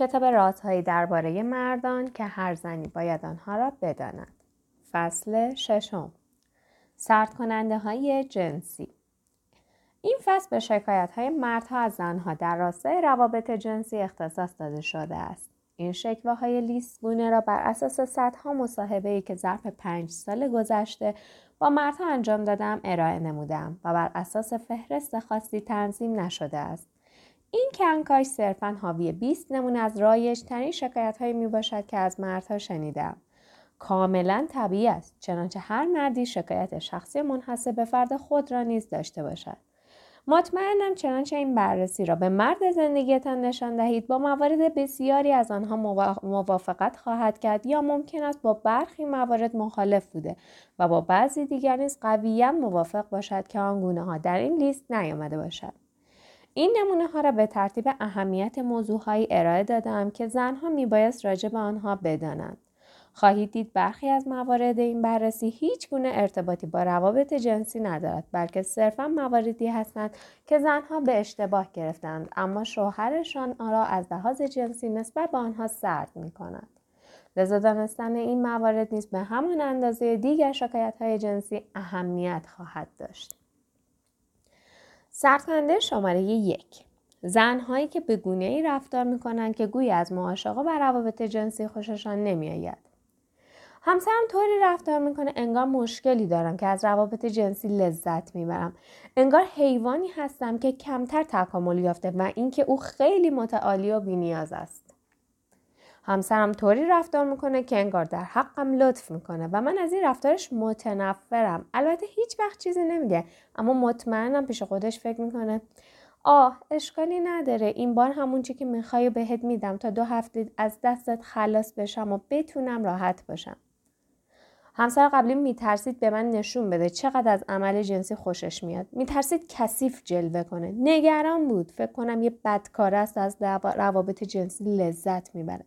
کتاب رازهایی درباره مردان که هر زنی باید آنها را بداند. فصل ششم. سرد کننده های جنسی. این فصل به شکایت های مردها از زنها در راستای روابط جنسی اختصاص داده شده است. این شکوه های لیستگونه را بر اساس صدها مصاحبه ای که ظرف پنج سال گذشته با مردها انجام دادم ارائه نمودم و بر اساس فهرست خاصی تنظیم نشده است. این کنکاش صرفا حاوی 20 نمونه از رایج ترین شکایت هایی می باشد که از مردها شنیدم. کاملا طبیعی است چنانچه هر مردی شکایت شخصی منحصر به فرد خود را نیز داشته باشد. مطمئنم چنانچه این بررسی را به مرد زندگیتان نشان دهید با موارد بسیاری از آنها موافقت خواهد کرد یا ممکن است با برخی موارد مخالف بوده و با بعضی دیگر نیز قویا موافق باشد که آن گونه ها در این لیست نیامده باشد این نمونه ها را به ترتیب اهمیت موضوعهایی ارائه دادم که زنها میبایست راجع به آنها بدانند. خواهید دید برخی از موارد این بررسی هیچ گونه ارتباطی با روابط جنسی ندارد بلکه صرفا مواردی هستند که زنها به اشتباه گرفتند اما شوهرشان آن را از لحاظ جنسی نسبت به آنها سرد می کنند. لذا دانستن این موارد نیز به همان اندازه دیگر شکایت های جنسی اهمیت خواهد داشت. سرکنده شماره یک. زنهایی که به گونه ای رفتار می‌کنند که گویی از معاشقه و روابط جنسی خوششان نمیآید. همسرم طوری رفتار می‌کنه انگار مشکلی دارم که از روابط جنسی لذت می‌برم. انگار حیوانی هستم که کمتر تکامل یافته و اینکه او خیلی متعالی و بینیاز است. همسرم طوری رفتار می‌کنه که انگار در حقم لطف می‌کنه و من از این رفتارش متنفرم. البته هیچ وقت چیزی نمیگه اما مطمئنم پیش خودش فکر می‌کنه. آه اشکالی نداره. این بار همون چی که می‌خوای بهت میدم تا دو هفته از دستت خلاص بشم و بتونم راحت باشم. همسر قبلی میترسید به من نشون بده چقدر از عمل جنسی خوشش میاد. میترسید کثیف جلوه کنه. نگران بود. فکر کنم یه بدکار است از روابط جنسی لذت می‌بره.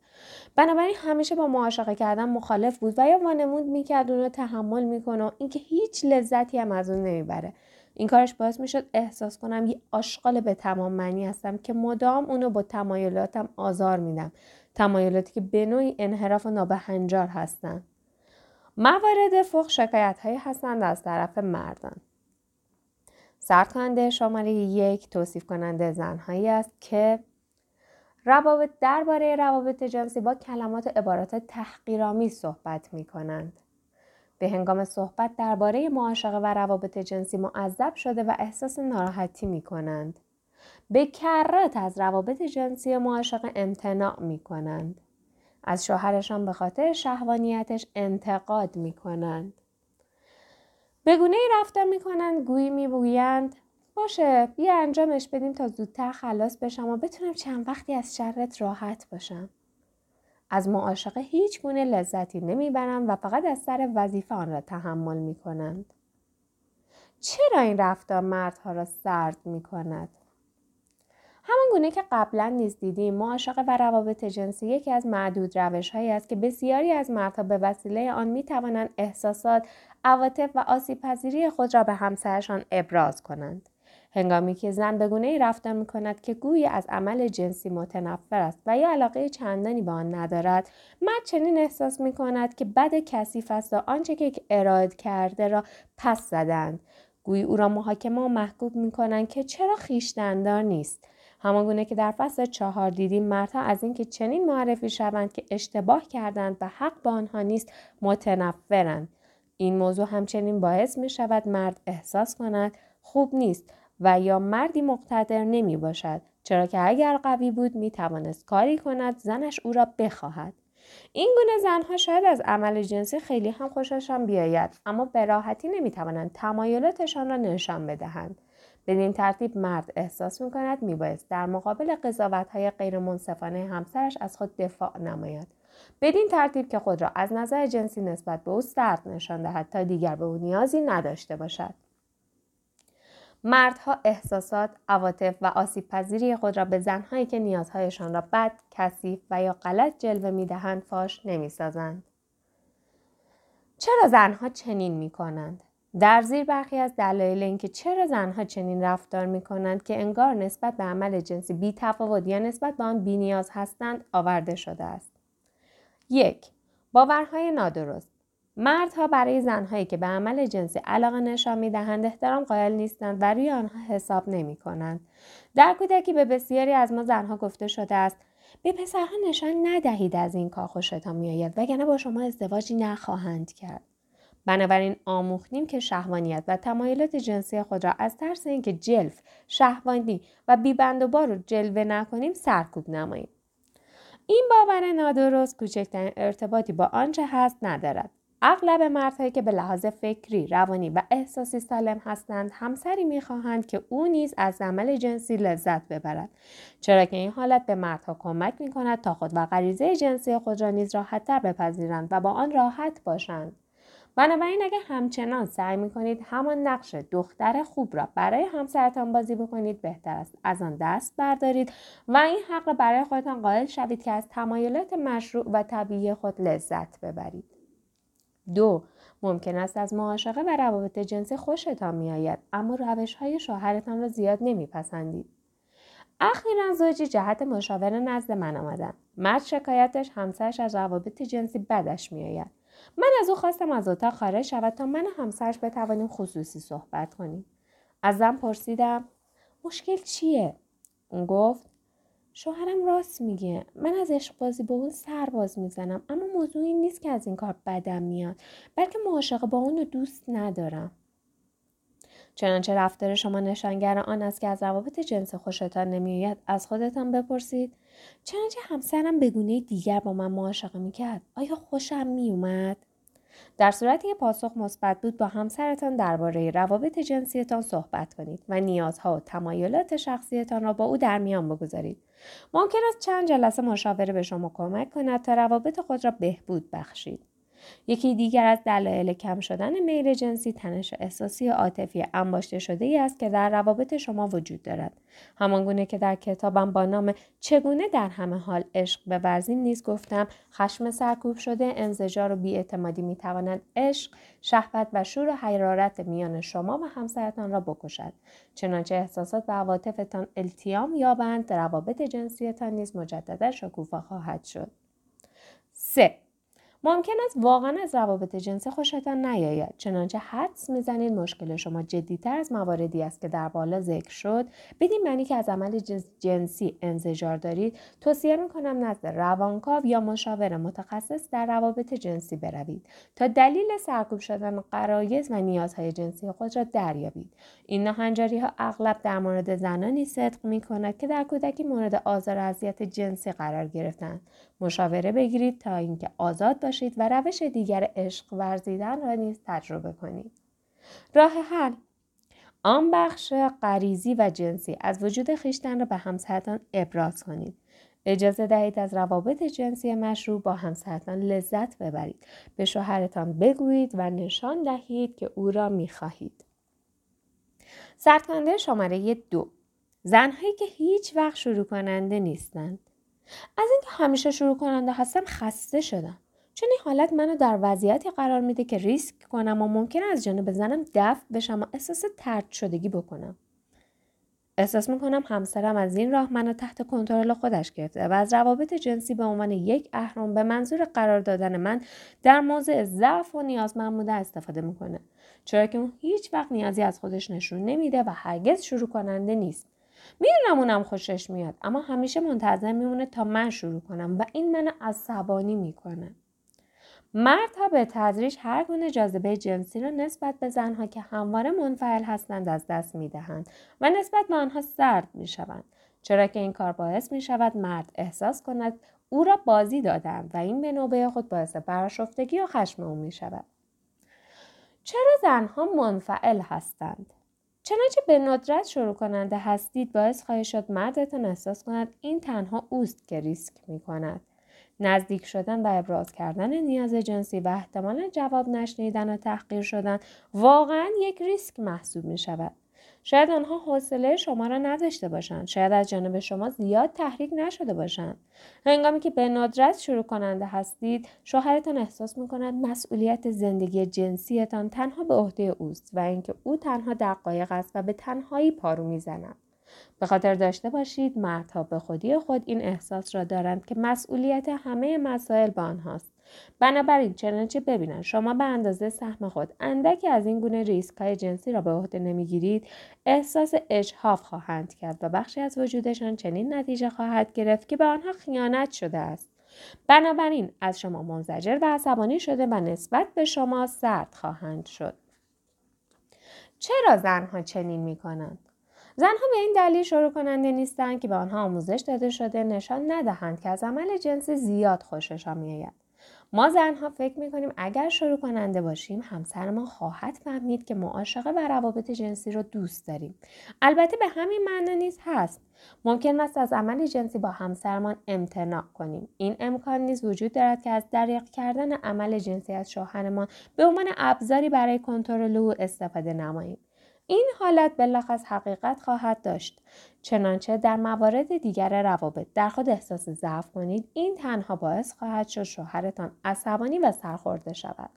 بنابراین همیشه با معاشقه کردن مخالف بود و یا وانمود می‌کرد اونو تحمل می‌کنه و اینکه هیچ لذتی هم از اون نمی‌بره. این کارش باعث می‌شد احساس کنم یه آشغال به تمام معنی هستم که مدام اونو با تمایلاتم آزار میدم. تمایلاتی که به نوعی انحراف و نابهنجار هستند موارد فوق شکایت های هستند از طرف مردان. سرد کننده شماره یک توصیف کننده زنهایی است که روابط درباره روابط جنسی با کلمات عبارات تحقیرآمیز صحبت می کنند. به هنگام صحبت درباره معاشقه و روابط جنسی معذب شده و احساس ناراحتی می کنند. به کرات از روابط جنسی معاشقه امتناع می کنند. از شوهرشان به خاطر شهوانیتش انتقاد می کنند. به گونه ای رفتار می کنند گویی می بویند باشه بیا انجامش بدیم تا زودتر خلاص بشم و بتونم چند وقتی از شرت راحت باشم. از معاشقه هیچ گونه لذتی نمی‌برند و فقط از سر وظیفه آن را تحمل می کنند. چرا این رفتار مردها را سرد می کند؟ همان گونه که قبلا نیز دیدیم معاشقه و روابط جنسی یکی از معدود روش هایی است که بسیاری از مردها به وسیله آن می توانند احساسات عواطف و آسیب پذیری خود را به همسرشان ابراز کنند. هنگامی که زن به گونه رفتار می کند که گویی از عمل جنسی متنفر است و یا علاقه چندانی به آن ندارد مرد چنین احساس می کند که بد کثیف است و آنچه که ارائه کرده را پس زدند. گویی او را محاکمه و محکوم می کنند که چرا خیشتندار نیست. همانگونه که در فصل چهار دیدیم مردها از اینکه چنین معرفی شوند که اشتباه کردند و حق با آنها نیست متنفرند. این موضوع همچنین باعث می شود مرد احساس کند خوب نیست و یا مردی مقتدر نمی باشد. چرا که اگر قوی بود می توانست کاری کند زنش او را بخواهد. این گونه زنها شاید از عمل جنسی خیلی هم خوششان بیاید اما به راحتی نمی توانند تمایلاتشان را نشان بدهند. بدین ترتیب مرد احساس می کند می بایست در مقابل قضاوت های غیر منصفانه همسرش از خود دفاع نماید. بدین ترتیب که خود را از نظر جنسی نسبت به او سرد نشان دهد تا دیگر به او نیازی نداشته باشد. مردها احساسات، عواطف و آسیب پذیری خود را به زنهایی که نیازهایشان را بد، کثیف و یا غلط جلوه می‌دهند فاش نمی‌سازند. چرا زنها چنین می کنند؟ در زیر برخی از دلایل اینکه چرا زنها چنین رفتار می کنند که انگار نسبت به عمل جنسی بی تفاوت یا نسبت به آن بینیاز هستند آورده شده است. یک باورهای نادرست مردها برای زنهایی که به عمل جنسی علاقه نشان می دهند احترام قائل نیستند و روی آنها حساب نمی کنند. در کودکی به بسیاری از ما زنها گفته شده است به پسرها نشان ندهید از این کار خوشتان میآید وگرنه با شما ازدواجی نخواهند کرد بنابراین آموختیم که شهوانیت و تمایلات جنسی خود را از ترس اینکه جلف شهوانی و بیبند و بار جلوه نکنیم سرکوب نماییم. این باور نادرست کوچکترین ارتباطی با آنچه هست ندارد. اغلب مردهایی که به لحاظ فکری، روانی و احساسی سالم هستند همسری می‌خواهند که او نیز از عمل جنسی لذت ببرد. چرا که این حالت به مردها کمک می کند تا خود و غریزه جنسی خود را نیز راحتتر بپذیرند و با آن راحت باشند. بنابراین اگر همچنان سعی می کنید همان نقش دختر خوب را برای همسرتان بازی بکنید بهتر است. از آن دست بردارید و این حق را برای خودتان قائل شوید که از تمایلات مشروع و طبیعی خود لذت ببرید. دو ممکن است از معاشقه و روابط جنسی خوشتان میآید اما روش های شوهرتان را زیاد نمیپسندید. اخیرا زوجی جهت مشاوره نزد من آمدن. مرد شکایتش همسرش از روابط جنسی بدش میآید. من از او خواستم از اتاق خارج شود تا من و همسرش بتوانیم خصوصی صحبت کنیم. ازم پرسیدم مشکل چیه؟ اون گفت شوهرم راست میگه. من از عشق بازی با اون سر باز می‌زنم اما موضوع این نیست که از این کار بدم میاد بلکه معاشقه با اون رو دوست ندارم. چنانچه رفتار شما نشانگر آن است که از روابط جنس خوشتان نمیآید از خودتان بپرسید. چنانچه همسرم به گونه دیگر با من معاشقه می‌کرد؟ آیا خوشم میومد در صورتی که پاسخ مثبت بود با همسرتان درباره روابط جنسیتان صحبت کنید و نیازها و تمایلات شخصیتان را با او در میان بگذارید. ممکن است چند جلسه مشاوره به شما کمک کند تا روابط خود را بهبود بخشید. یکی دیگر از دلایل کم شدن میل جنسی تنش احساسی عاطفی انباشته شده ای است که در روابط شما وجود دارد همانگونه که در کتابم با نام چگونه در همه حال عشق بورزیم نیز گفتم خشم سرکوب شده انزجار و بیاعتمادی می‌تواند عشق شهوت و شور و حرارت میان شما و همسرتان را بکشد چنانچه احساسات و عواطفتان التیام یابند روابط جنسیتان نیز مجددا شکوفا خواهد شد 3. ممکن است واقعا از روابط جنسی خوشتان نیاید. چنانچه حدس می‌زنید مشکل شما جدیتر از مواردی است که در بالا ذکر شد. بدین معنی که از عمل جنسی انزجار دارید توصیه می‌کنم نزد روانکاو یا مشاور متخصص در روابط جنسی بروید تا دلیل سرکوب شدن قرایز و نیازهای جنسی خود را دریابید. این ناهنجاری ها اغلب در مورد زنانی صدق می کند که در کودکی مورد آزار اذیت جنسی قرار گرفتند مشاوره بگیرید تا اینکه آزاد باشید و روش دیگر عشق ورزیدن را نیز تجربه کنید. راه حل آن بخش غریزی و جنسی از وجود خیشتن را به همسرتان ابراز کنید. اجازه دهید از روابط جنسی مشروع با همسرتان لذت ببرید. به شوهرتان بگویید و نشان دهید که او را می خواهید. سرکنده شماره دو زنهایی که هیچ وقت شروع کننده نیستند. از اینکه همیشه شروع کننده هستم خسته شدم. چون این حالت منو در وضعیتی قرار میده که ریسک کنم و ممکن از جانب زنم دفع بشم و احساس ترد شدگی بکنم. احساس می‌کنم همسرم از این راه منو تحت کنترل خودش گرفته و از روابط جنسی به عنوان یک اهرم به منظور قرار دادن من در موضع ضعف و نیازمند بوده استفاده می‌کنه. چرا که اون هیچ وقت نیازی از خودش نشون نمیده و هرگز شروع کننده نیست. می‌دونم اونم خوشش میاد اما همیشه منتظر میمونه تا من شروع کنم و این منو عصبانی می‌کنه مردها به تدریج هر گونه جاذبه جنسی را نسبت به زنها که همواره منفعل هستند از دست می‌دهند و نسبت به آنها سرد می‌شوند چرا که این کار باعث می شود مرد احساس کند او را بازی دادند و این به نوبه خود باعث براشفتگی و خشم او می شود. چرا زنها منفعل هستند؟ چنانچه به ندرت شروع کننده هستید باعث خواهی شد مردتان احساس کند این تنها اوست که ریسک می کند. نزدیک شدن و ابراز کردن نیاز جنسی و احتمال جواب نشنیدن و تحقیر شدن واقعا یک ریسک محسوب می شود. شاید آنها حوصله شما را نداشته باشند. شاید از جانب شما زیاد تحریک نشده باشند. هنگامی که به ندرت شروع کننده هستید شوهرتان احساس می کند مسئولیت زندگی جنسیتان تنها به عهده اوست و اینکه او تنها دقایق است و به تنهایی پارو می‌زند. به خاطر داشته باشید مردها به خودی خود این احساس را دارند که مسئولیت همه مسائل به آنهاست. بنابراین چنانچه ببینند شما به اندازه سهم خود اندکی از این گونه ریسک های جنسی را به عهده نمی‌گیرید. احساس اجهاف خواهند کرد و بخشی از وجودشان چنین نتیجه خواهد گرفت که به آنها خیانت شده است. بنابراین از شما منزجر و عصبانی شده و نسبت به شما سرد خواهند شد. چرا زنها چنین می کنند؟ زنها به این دلیل شروع کننده نیستند که به آنها آموزش داده شده نشان ندهند که از عمل جنسی زیاد خوششان میآید. ما زنها فکر می‌کنیم اگر شروع کننده باشیم همسرمان خواهد فهمید که معاشقه و روابط جنسی رو دوست داریم. البته به همین معنا نیز هست. ممکن است از عمل جنسی با همسرمان امتناع کنیم. این امکان نیز وجود دارد که از دریق کردن عمل جنسی از شوهرمان به عنوان ابزاری برای کنترل او استفاده نماییم. این حالت بلخص حقیقت خواهد داشت چنانچه در موارد دیگر روابط در خود احساس ضعف کنید این تنها باعث خواهد شد شوهرتان عصبانی و سرخورده شود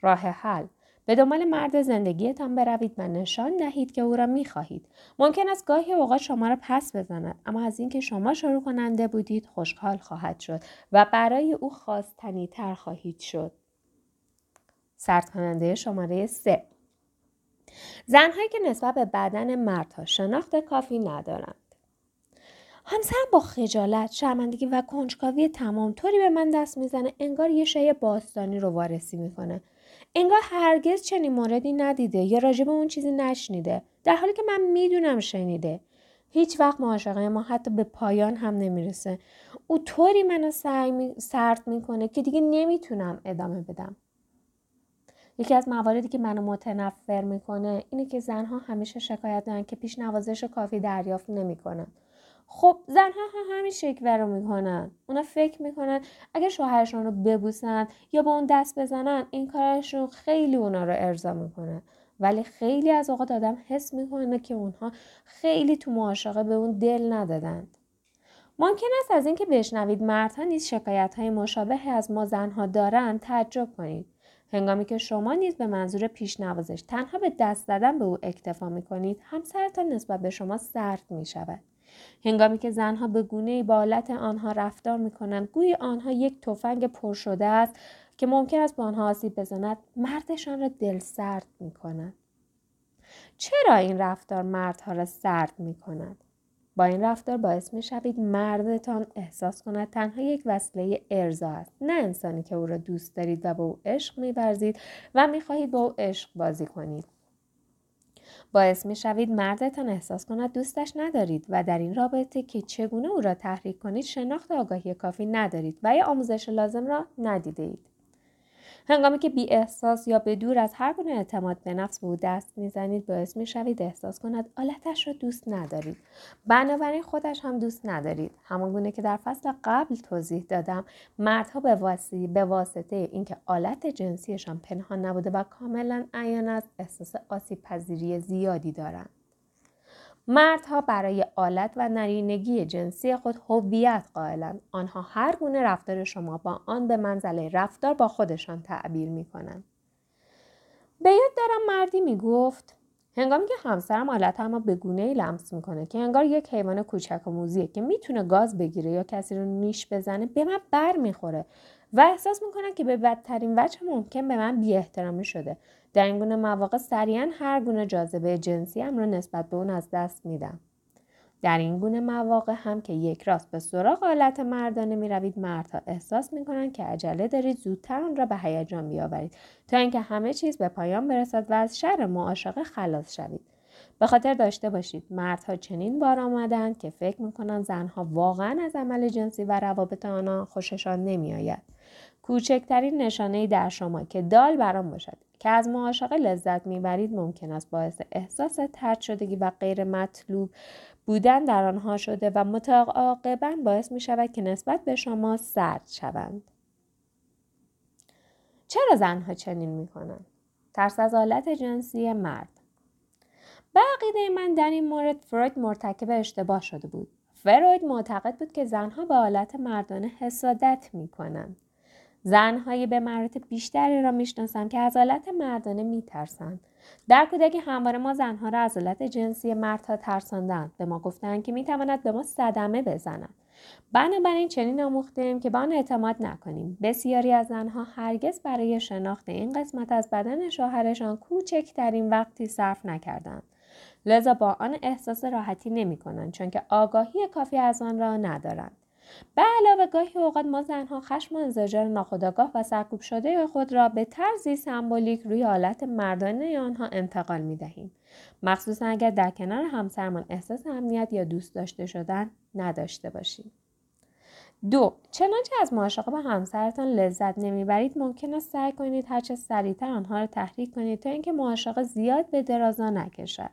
راه حل به دنبال مرد زندگیتان بروید و نشان دهید که او را می خواهید. ممکن است گاهی اوقات شما را پس بزند اما از اینکه شما شروع کننده بودید خوشحال خواهد شد و برای او خواستنی تر خواهید شد. سرد کننده شماره 3 زنهایی که نسبت به بدن مردها شناخت کافی ندارند. همسرم با خجالت شرمندگی و کنجکاوی تمام طوری به من دست می‌زنه انگار یه شای باستانی رو وارسی می‌کنه. انگار هرگز چنین موردی ندیده یا راجع به اون چیزی نشنیده. در حالی که من می‌دونم شنیده. هیچ وقت معاشقه ما حتی به پایان هم نمی‌رسه. او طوری منو سرد می‌کنه که دیگه نمی‌تونم ادامه بدم. یکی از مواردی که منو متنفر می‌کنه اینه که زنها همیشه شکایت دارن که پیش نوازش کافی دریافت نمی‌کنن. خب زنها هم همین شکوه رو می‌کنن. اونا فکر می‌کنن اگه شوهرشون رو ببوسن یا با اون دست بزنن این کارشون خیلی اونا رو ارضا می‌کنه. ولی خیلی از اوقات آدم حس می‌کنه که اونها خیلی تو معاشقه به اون دل ندادند. ممکن است از اینکه بشنوید مردها نیز شکایت های مشابه از ما زنها دارند تعجب کنید. هنگامی که شما نیز به منظور پیشنوازش تنها به دست دادن به او اکتفا می کنید همسرتان نسبت به شما سرد می شود. هنگامی که زنها به گونه بالت آنها رفتار می کنند گوی آنها یک تفنگ پر شده است که ممکن است به آنها آسیب بزند مردشان را دل سرد می کند. چرا این رفتار مردها را سرد می کند؟ با این رفتار باعث می شوید مردتان احساس کند تنها یک وسیله ارزا است نه انسانی که او را دوست دارید و به او عشق می ورزید و می خواهید با او عشق بازی کنید باعث می شوید مردتان احساس کند دوستش ندارید و در این رابطه که چگونه او را تحریک کنید شناخت آگاهی کافی ندارید و یا آموزش لازم را ندیده اید. هنگامی که بی احساس یا به دور از هر گونه اعتماد به نفس به او دست می‌زنید باعث می‌شوید احساس کند آلتش را دوست ندارید. بنابراین خودش هم دوست ندارید. همان گونه که در فصل قبل توضیح دادم مردها به واسطه به واسطه اینکه آلت جنسیشان پنهان نبوده و کاملا عیان است احساس آسیب پذیری زیادی دارند. مردها برای آلت و نرینگی جنسی خود هویت قائلند آنها هر گونه رفتار شما با آن به منزله رفتار با خودشان تعبیر می کنند. به یاد دارم مردی می گفت هنگامی که همسرم آلت اما به گونه ای لمس می‌کنه که انگار یک حیوان کوچک و موزیه که می‌تونه گاز بگیره یا کسی رو نیش بزنه به من بر می‌خوره و احساس می‌کنم که به بدترین وجه ممکن به من بی احترامی شده. در این گونه مواقع سریعا هر گونه جاذبه جنسی هم را نسبت به اون از دست میدم. در این گونه مواقع هم که یک راست به سراغ حالت مردانه می روید مردها احساس می کنند که عجله دارید زودتر آن را به هیجان بیاورید تا اینکه همه چیز به پایان برسد و از شر معاشقه خلاص شوید. به خاطر داشته باشید مردها چنین بار آمدند که فکر می‌کنند زنها واقعا از عمل جنسی و روابط آنها خوششان نمیآید کوچکترین نشانه در شما که دال برام باشد که از معاشقه لذت می‌برید ممکن است باعث احساس ترد شدگی و غیر مطلوب بودن در آنها شده و متعاقبا باعث می شود که نسبت به شما سرد شوند. چرا زنها چنین می کنند؟ ترس از حالت جنسی مرد به عقیده من در این مورد فروید مرتکب اشتباه شده بود. فروید معتقد بود که زنها به حالت مردانه حسادت می کنند. زنهایی به مراتب بیشتری را می‌شناسم که از حالت مردانه میترسند. در کودکی همواره ما زنها را از حالت جنسی مردها ترساندند به ما گفتند که می‌تواند به ما صدمه بزند. بنابراین چنین آموختیم که به آن اعتماد نکنیم. بسیاری از زنها هرگز برای شناخت این قسمت از بدن شوهرشان کوچکترین وقتی صرف نکردند. لذا با آن احساس راحتی نمی کنند چون که آگاهی کافی از آن را ندارند به علاوه گاهی اوقات ما زنها خشم و انزجار ناخودآگاه و سرکوب شده خود را به طرزی سمبولیک روی حالت مردانه آنها انتقال می دهیم. مخصوصا اگر در کنار همسرمان احساس امنیت یا دوست داشته شدن نداشته باشیم. دو چنانچه از معاشقه با همسرتان لذت نمی‌برید ممکن است سعی کنید هرچه سریعتر آنها را تحریک کنید تا اینکه معاشقه زیاد به درازا نکشد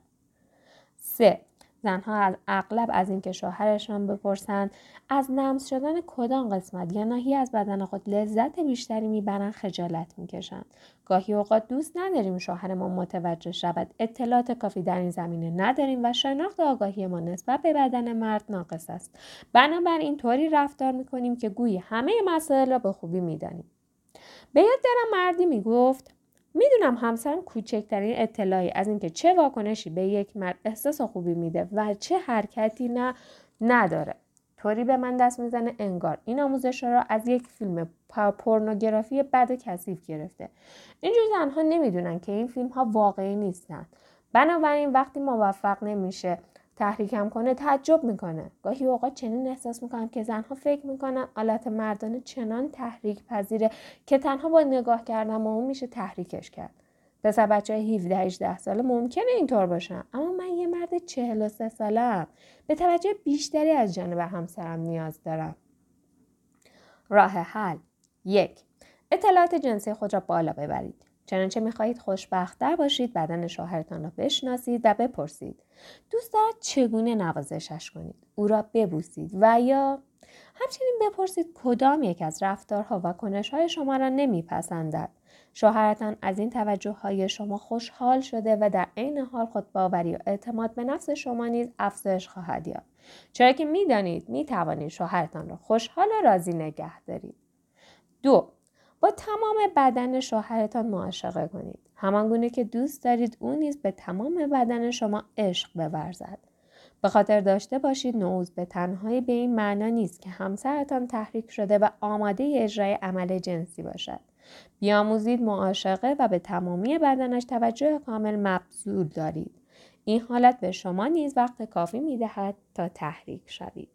سه. زنها از اغلب از اینکه شوهرشان بپرسند از نمس شدن کدام قسمت یا ناحی از بدن خود لذت بیشتری می‌برند خجالت می‌کشند. گاهی اوقات دوست نداریم شوهرمان متوجه شود. اطلاعات کافی در این زمینه نداریم و شناخت آگاهی ما نسبت به بدن مرد ناقص است. بنابراین طوری رفتار می‌کنیم که گویی همه مسائل را به خوبی می‌دانیم. به یاد دارم مردی می‌گفت می‌دونم همسرم کوچکترین اطلاعی از اینکه چه واکنشی به یک مرد احساس خوبی میده و چه حرکتی نه نداره. طوری به من دست می‌زنه انگار این آموزش را از یک فیلم پورنوگرافی بد و کثیف گرفته. اینجور زنها نمی‌دونن که این فیلم ها واقعی نیستن. بنابراین وقتی موفق نمیشه تحریکم کنه تعجب می‌کنه. گاهی اوقات چنین احساس می‌کنم که زنها فکر می‌کنن آلت مردانه چنان تحریک پذیره که تنها با نگاه کردن با اون میشه تحریکش کرد. پسر بچه 17 18 ساله ممکنه اینطور باشن اما من یه مرد 43 ساله به توجه بیشتری از جانب همسرم نیاز دارم. راه حل. یک. اطلاعات جنسی خود را بالا ببرید. چنانچه می‌خواهید خوشبختتر باشید بدن شوهرتان را بشناسید و بپرسید. دوست دارد چگونه نوازشش کنید؟ او را ببوسید و یا همچنین بپرسید کدام یک از رفتارها و کنشهای شما را نمیپسندد. شوهرتان از این توجه های شما خوشحال شده و در عین حال خودباوری و اعتماد به نفس شما نیز افزایش خواهد یافت. چرا که می‌دانید می‌توانید شوهرتان را خوشحال و راضی نگه دارید. دو با تمام بدن شوهرتان معاشقه کنید. همان که دوست دارید او نیز به تمام بدن شما عشق بورزد. به خاطر داشته باشید نوز به تنهایی به این معنا نیست که همسرتان تحریک شده و آماده اجرای عمل جنسی باشد. بیاموزید معاشقه و به تمامی بدنش توجه کامل مبذول دارید. این حالت به شما نیز وقت کافی می‌دهد تا تحریک شوید.